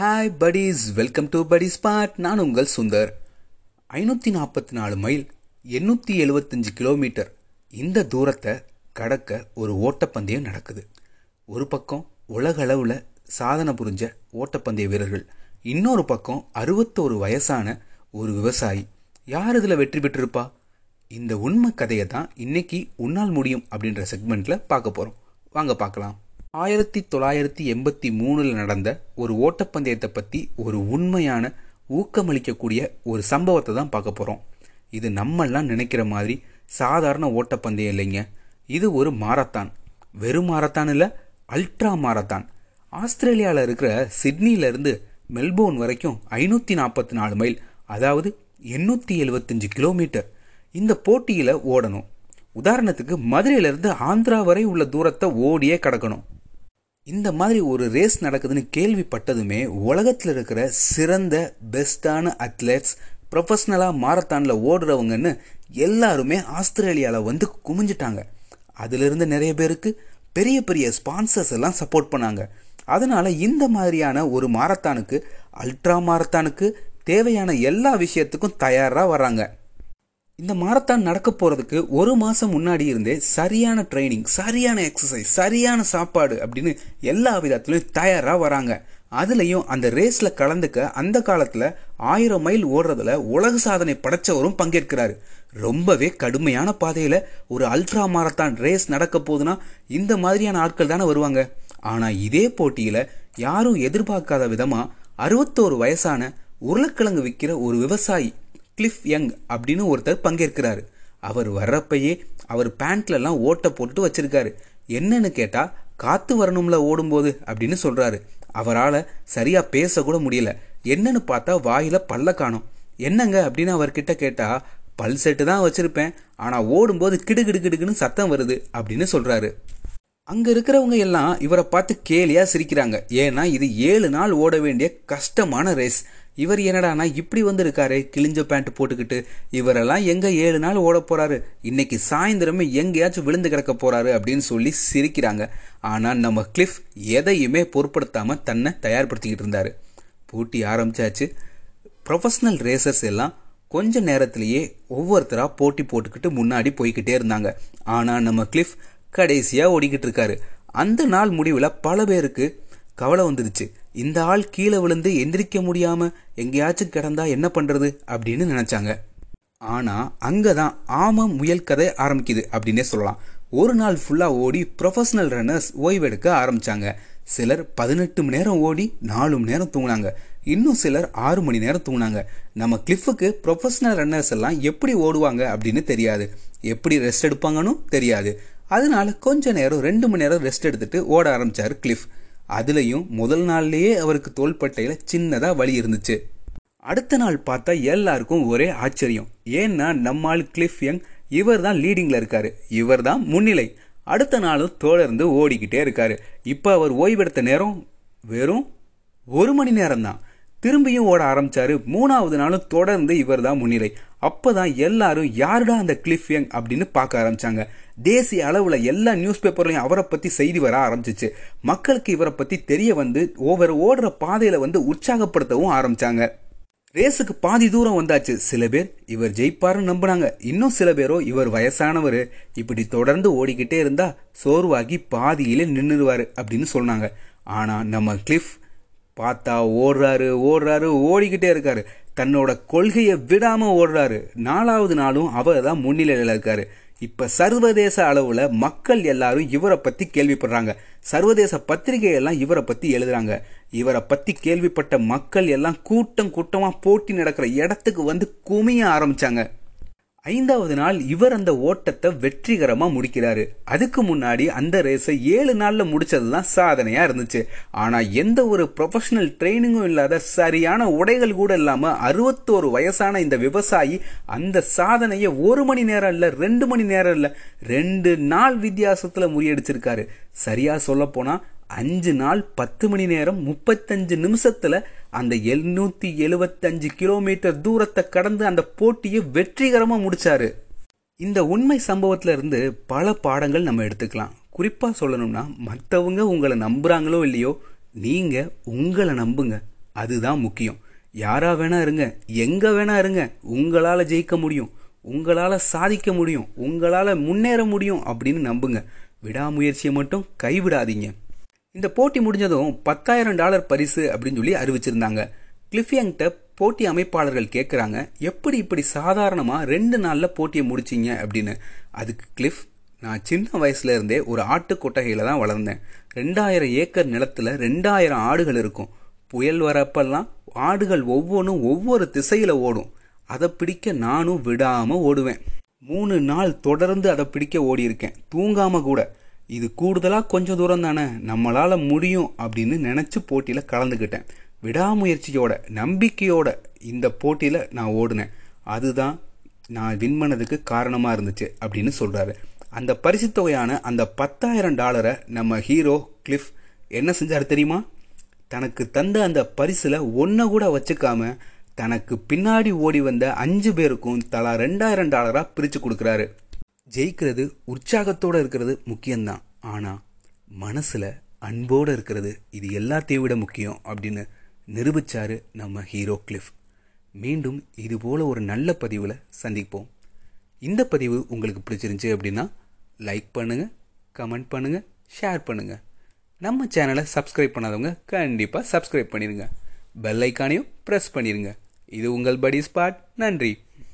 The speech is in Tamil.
Hi buddies. Welcome to buddy spot நான் உங்கள் சுந்தர். ஐநூற்றி நாற்பத்தி நாலு மைல் எண்ணூற்றி எழுபத்தஞ்சு கிலோமீட்டர் இந்த தூரத்தை கடக்க ஒரு ஓட்டப்பந்தயம் நடக்குது. ஒரு பக்கம் உலக அளவில் சாதனை புரிஞ்ச ஓட்டப்பந்தய வீரர்கள் இன்னொரு பக்கம் அறுபத்தோரு வயசான ஒரு விவசாயி. யார் இதில் வெற்றி பெற்றிருப்பா? இந்த உண்மை கதையை தான் இன்னைக்கு உன்னால் முடியும் அப்படின்ற செக்மெண்ட்டில் பார்க்க போகிறோம் வாங்க பார்க்கலாம். ஆயிரத்தி தொள்ளாயிரத்தி எண்பத்தி மூணுல நடந்த ஒரு ஓட்டப்பந்தயத்தை பற்றி ஒரு உண்மையான ஊக்கமளிக்கக்கூடிய ஒரு சம்பவத்தை தான் பார்க்க போகிறோம் இது நம்மெல்லாம் நினைக்கிற மாதிரி சாதாரண ஓட்டப்பந்தயம் இல்லைங்க. இது ஒரு மாரத்தான். வெறும் மாரத்தான் இல்லை அல்ட்ரா மாரத்தான். ஆஸ்திரேலியாவில் இருக்கிற சிட்னியிலேருந்து மெல்போர்ன் வரைக்கும் ஐநூற்றி நாற்பத்தி நாலு மைல் அதாவது எண்ணூற்றி எழுபத்தஞ்சு கிலோமீட்டர். இந்த போட்டியில் ஓடணும். உதாரணத்துக்கு மதுரையிலேருந்து ஆந்திரா வரை உள்ள தூரத்தை ஓடியே கடக்கணும். இந்த மாதிரி ஒரு ரேஸ் நடக்குதுன்னு கேள்விப்பட்டதுமே உலகத்தில் இருக்கிற சிறந்த பெஸ்டான அத்லெட்ஸ் ப்ரொஃபஷ்னலாக மாரத்தானில் ஓடுறவங்கன்னு எல்லாருமே ஆஸ்திரேலியாவில் வந்து குமிஞ்சிட்டாங்க. அதிலிருந்து நிறைய பேருக்கு பெரிய பெரிய ஸ்பான்சர்ஸ் எல்லாம் சப்போர்ட் பண்ணாங்க. அதனால் இந்த மாதிரியான ஒரு மாரத்தானுக்கு அல்ட்ரா மாரத்தானுக்கு தேவையான எல்லா விஷயத்துக்கும் தயாராக வராங்க. இந்த மாரத்தான் நடக்க போகிறதுக்கு ஒரு மாதம் முன்னாடி இருந்தே சரியான ட்ரைனிங் சரியான எக்ஸசைஸ் சரியான சாப்பாடு அப்படின்னு எல்லா விதத்துலையும் தயாராக வராங்க. அதுலேயும் அந்த ரேஸில் கலந்துக்க அந்த காலத்தில் ஆயிரம் மைல் ஓடுறதுல உலக சாதனை படைச்சவரும் பங்கேற்கிறாரு. ரொம்பவே கடுமையான பாதையில் ஒரு அல்ட்ரா மாரத்தான் ரேஸ் நடக்க போகுதுன்னா இந்த மாதிரியான ஆட்கள் தானே வருவாங்க. ஆனால் இதே போட்டியில் யாரும் எதிர்பார்க்காத விதமாக அறுபத்தோரு வயசான உருளைக்கிழங்கு விற்கிற ஒரு விவசாயி கிளிஃப் யங் அப்படின்னு ஒருத்தர் பங்கேற்கிறாரு. அவர் வர்றப்பயே அவர் பேண்ட்லலாம் ஓட்டை போட்டு வச்சிருக்காரு. என்னன்னு கேட்டால் காத்து வரணும்ல ஓடும்போது அப்படின்னு சொல்கிறாரு அவரால் சரியாக பேசக்கூட முடியல. என்னன்னு பார்த்தா வாயில் பல்ல காணும். என்னங்க அப்படின்னு அவர்கிட்ட கேட்டால் பல் செட்டு தான் வச்சுருப்பேன். ஆனால் ஓடும்போது கிடு கிடு கிடுக்குன்னு சத்தம் வருது அப்படின்னு சொல்கிறாரு அங்கே இருக்கிறவங்க எல்லாம் இவரை பார்த்து கேலியாக சிரிக்கிறாங்க. ஏன்னா இது ஏழு நாள் ஓட வேண்டிய கஷ்டமான ரேஸ் இவர் என்னடானா இப்படி வந்திருக்காரு கிழிஞ்ச பேண்ட் போட்டுக்கிட்டு. இவரெல்லாம் எங்க ஏழு நாள் ஓட போறாரு? இன்னைக்கு சாயந்தரமே எங்கேயாச்சும் விழுந்து கிடக்க போறாரு அப்படின்னு சொல்லி சிரிக்கிறாங்க. ஆனா நம்ம கிளிஃப் எதையுமே பொருட்படுத்தாம தன்னை தயார்படுத்திக்கிட்டு இருந்தாரு. போட்டி ஆரம்பிச்சாச்சு. ப்ரொஃபஷனல் ரேசர்ஸ் எல்லாம் கொஞ்ச நேரத்திலேயே ஒவ்வொருத்தராக போட்டி போட்டுக்கிட்டு முன்னாடி போய்கிட்டே இருந்தாங்க. ஆனால் நம்ம கிளிஃப் கடைசியாக ஓடிக்கிட்டு இருக்காரு. அந்த நாள் முடிவில் பல பேருக்கு கவலை வந்துடுச்சு இந்த ஆள் கீழே விழுந்து எந்திரிக்க முடியாம எங்கேயாச்சும் கிடந்தா என்ன பண்றது அப்படின்னு நினைச்சாங்க. ஆனா அங்கதான் ஆம முயல் கதை ஆரம்பிக்குது அப்படின்னே சொல்லலாம். ஒரு நாள் ஃபுல்லா ஓடி ப்ரொஃபஷனல் ரன்னர்ஸ் ஓய்வெடுக்க ஆரம்பிச்சாங்க. சிலர் பதினெட்டு மணி நேரம் ஓடி நாலு மணி நேரம் தூங்கினாங்க. இன்னும் சிலர் ஆறு மணி நேரம் தூங்கினாங்க. நம்ம கிளிஃபுக்கு ப்ரொஃபஷனல் ரன்னர்ஸ் எல்லாம் எப்படி ஓடுவாங்க அப்படின்னு தெரியாது. எப்படி ரெஸ்ட் எடுப்பாங்கன்னு தெரியாது. அதனால கொஞ்ச நேரம் ரெண்டு மணி நேரம் ரெஸ்ட் எடுத்துட்டு ஓட ஆரம்பிச்சார் கிளிஃப் அதுலேயும் முதல் நாள்லேயே அவருக்கு தோள்பட்டையில் சின்னதாக வலி இருந்துச்சு. அடுத்த நாள் பார்த்தா எல்லாருக்கும் ஒரே ஆச்சரியம். ஏன்னா நம்மால் கிளிஃப் யங் இவர் தான் லீடிங்கில் இருக்காரு. இவர் தான் முன்னிலை. அடுத்த நாளும் தொடர்ந்து ஓடிக்கிட்டே இருக்காரு. இப்போ அவர் ஓய்வெடுத்த நேரம் வெறும் ஒரு மணி நேரம் தான் திரும்பியும் ஓட ஆரம்பிச்சாரு. மூணாவது நாளும் தொடர்ந்து இவர் தான் முன்னிலை. அப்பதான் எல்லாரும் யாருடா அந்த கிளிஃப் யங் அப்படின்னு பார்க்க ஆரம்பிச்சாங்க. தேசிய அளவில் எல்லா நியூஸ் பேப்பர்லையும் அவரை பற்றி செய்தி வர ஆரம்பிச்சிச்சு. மக்களுக்கு இவரை பற்றி தெரிய வந்து ஒவ்வொரு ஓடுற பாதையில் வந்து உற்சாகப்படுத்தவும் ஆரம்பிச்சாங்க. ரேஸுக்கு பாதி தூரம் வந்தாச்சு. சில பேர் இவர் ஜெயிப்பாருன்னு நம்பினாங்க. இன்னும் சில பேரோ இவர் வயசானவர். இப்படி தொடர்ந்து ஓடிக்கிட்டே இருந்தால் சோர்வாகி பாதியிலே நின்றுடுவார் அப்படின்னு சொன்னாங்க. ஆனால் நம்ம கிளிஃப் பார்த்தா ஓடுறாரு ஓடுறாரு ஓடிக்கிட்டே இருக்காரு. தன்னோட கொள்கையை விடாமல் ஓடுறாரு. நாலாவது நாளும் அவர் தான் முன்னிலையில் இருக்காரு. இப்போ சர்வதேச அளவில் மக்கள் எல்லாரும் இவரை பற்றி கேள்விப்படுறாங்க. சர்வதேச பத்திரிகையெல்லாம் இவரை பற்றி எழுதுறாங்க. இவரை பற்றி கேள்விப்பட்ட மக்கள் எல்லாம் கூட்டம் கூட்டமாக போட்டி நடக்கிற இடத்துக்கு வந்து குமிய ஆரம்பித்தாங்க ஐந்தாவது நாள் இவர் அந்த ஓட்டத்தை வெற்றிகரமாக முடிக்கிறாரு. அதுக்கு முன்னாடி அந்த ரேஸை ஏழு நாளில் முடிச்சது தான் சாதனையாக இருந்துச்சு. ஆனால் எந்த ஒரு ப்ரொஃபஷனல் ட்ரைனிங்கும் இல்லாத சரியான உடைகள் கூட இல்லாமல் அறுபத்தோரு வயசான இந்த விவசாயி அந்த சாதனையை ஒரு மணி நேரம் இல்லை ரெண்டு மணி நேரம் இல்லை ரெண்டு நாள் வித்தியாசத்தில் முறியடிச்சிருக்காரு. சரியாக சொல்லப்போனால் அஞ்சு நாள் பத்து மணி நேரம் முப்பத்தஞ்சு நிமிஷத்தில் அந்த எழுநூத்தி எழுபத்தஞ்சு கிலோமீட்டர் தூரத்தை கடந்து அந்த போட்டியை வெற்றிகரமாக முடிச்சாரு. இந்த உண்மை சம்பவத்துல இருந்து பல பாடங்கள் நம்ம எடுத்துக்கலாம். குறிப்பா சொல்லணும்னா மற்றவங்க உங்களை நம்புறாங்களோ இல்லையோ நீங்க உங்களை நம்புங்க. அதுதான் முக்கியம். யாரா வேணா இருங்க எங்க வேணா இருங்க உங்களால ஜெயிக்க முடியும் உங்களால சாதிக்க முடியும் உங்களால முன்னேற முடியும் அப்படின்னு நம்புங்க. விடாமுயற்சியை மட்டும் கைவிடாதீங்க. இந்த போட்டி முடிஞ்சதும் பத்தாயிரம் டாலர் பரிசு அப்படின்னு சொல்லி அறிவிச்சிருந்தாங்க. கிளிஃபியங்கிட்ட போட்டி அமைப்பாளர்கள் கேட்குறாங்க எப்படி இப்படி சாதாரணமாக ரெண்டு நாளில் போட்டியை முடிச்சிங்க? அப்படின்னு. அதுக்கு கிளிஃப் நான் சின்ன வயசுல இருந்தே ஒரு ஆட்டு கொட்டகையில் தான் வளர்ந்தேன். ரெண்டாயிரம் ஏக்கர் நிலத்துல ரெண்டாயிரம் ஆடுகள் இருக்கும். புயல் வரப்பெல்லாம் ஆடுகள் ஒவ்வொன்றும் ஒவ்வொரு திசையில் ஓடும். அதை பிடிக்க நானும் விடாமல் ஓடுவேன். மூணு நாள் தொடர்ந்து அதை பிடிக்க ஓடியிருக்கேன். தூங்காமல் கூட. இது கூடுதலாக கொஞ்சம் தூரம் தானே? நம்மளால் முடியும் அப்படின்னு நினச்சி போட்டியில் கலந்துக்கிட்டேன் விடாமுயற்சியோட நம்பிக்கையோட இந்த போட்டியில் நான் ஓடினேன். அதுதான் நான் வின் பண்ணதுக்கு காரணமாக இருந்துச்சு அப்படின்னு சொல்கிறாரு அந்த பரிசு தொகையான அந்த பத்தாயிரம் டாலரை நம்ம ஹீரோ கிளிஃப் என்ன செஞ்சார் தெரியுமா? தனக்கு தந்த அந்த பரிசில் ஒன்றை கூட வச்சுக்காம தனக்கு பின்னாடி ஓடி வந்த அஞ்சு பேருக்கும் தலா ரெண்டாயிரம் டாலராக பிரித்து கொடுக்குறாரு. ஜெயிக்கிறது உற்சாகத்தோடு இருக்கிறது முக்கியம்தான். ஆனால் மனசில் அன்போடு இருக்கிறது இது எல்லாத்தையும் விட முக்கியம் அப்படின்னு நிரூபித்தார் நம்ம ஹீரோ கிளிஃப். மீண்டும் இது போல் ஒரு நல்ல பதிவில் சந்திப்போம். இந்த பதிவு உங்களுக்கு பிடிச்சிருந்துச்சு அப்படின்னா லைக் பண்ணுங்கள் கமெண்ட் பண்ணுங்கள் ஷேர் பண்ணுங்கள் நம்ம சேனலை சப்ஸ்கிரைப் பண்ணாதவங்க கண்டிப்பாக சப்ஸ்கிரைப் பண்ணிடுங்க பெல் ஐக்கானையும் ப்ரெஸ் பண்ணிடுங்க இது உங்கள் படி ஸ்பாட் நன்றி.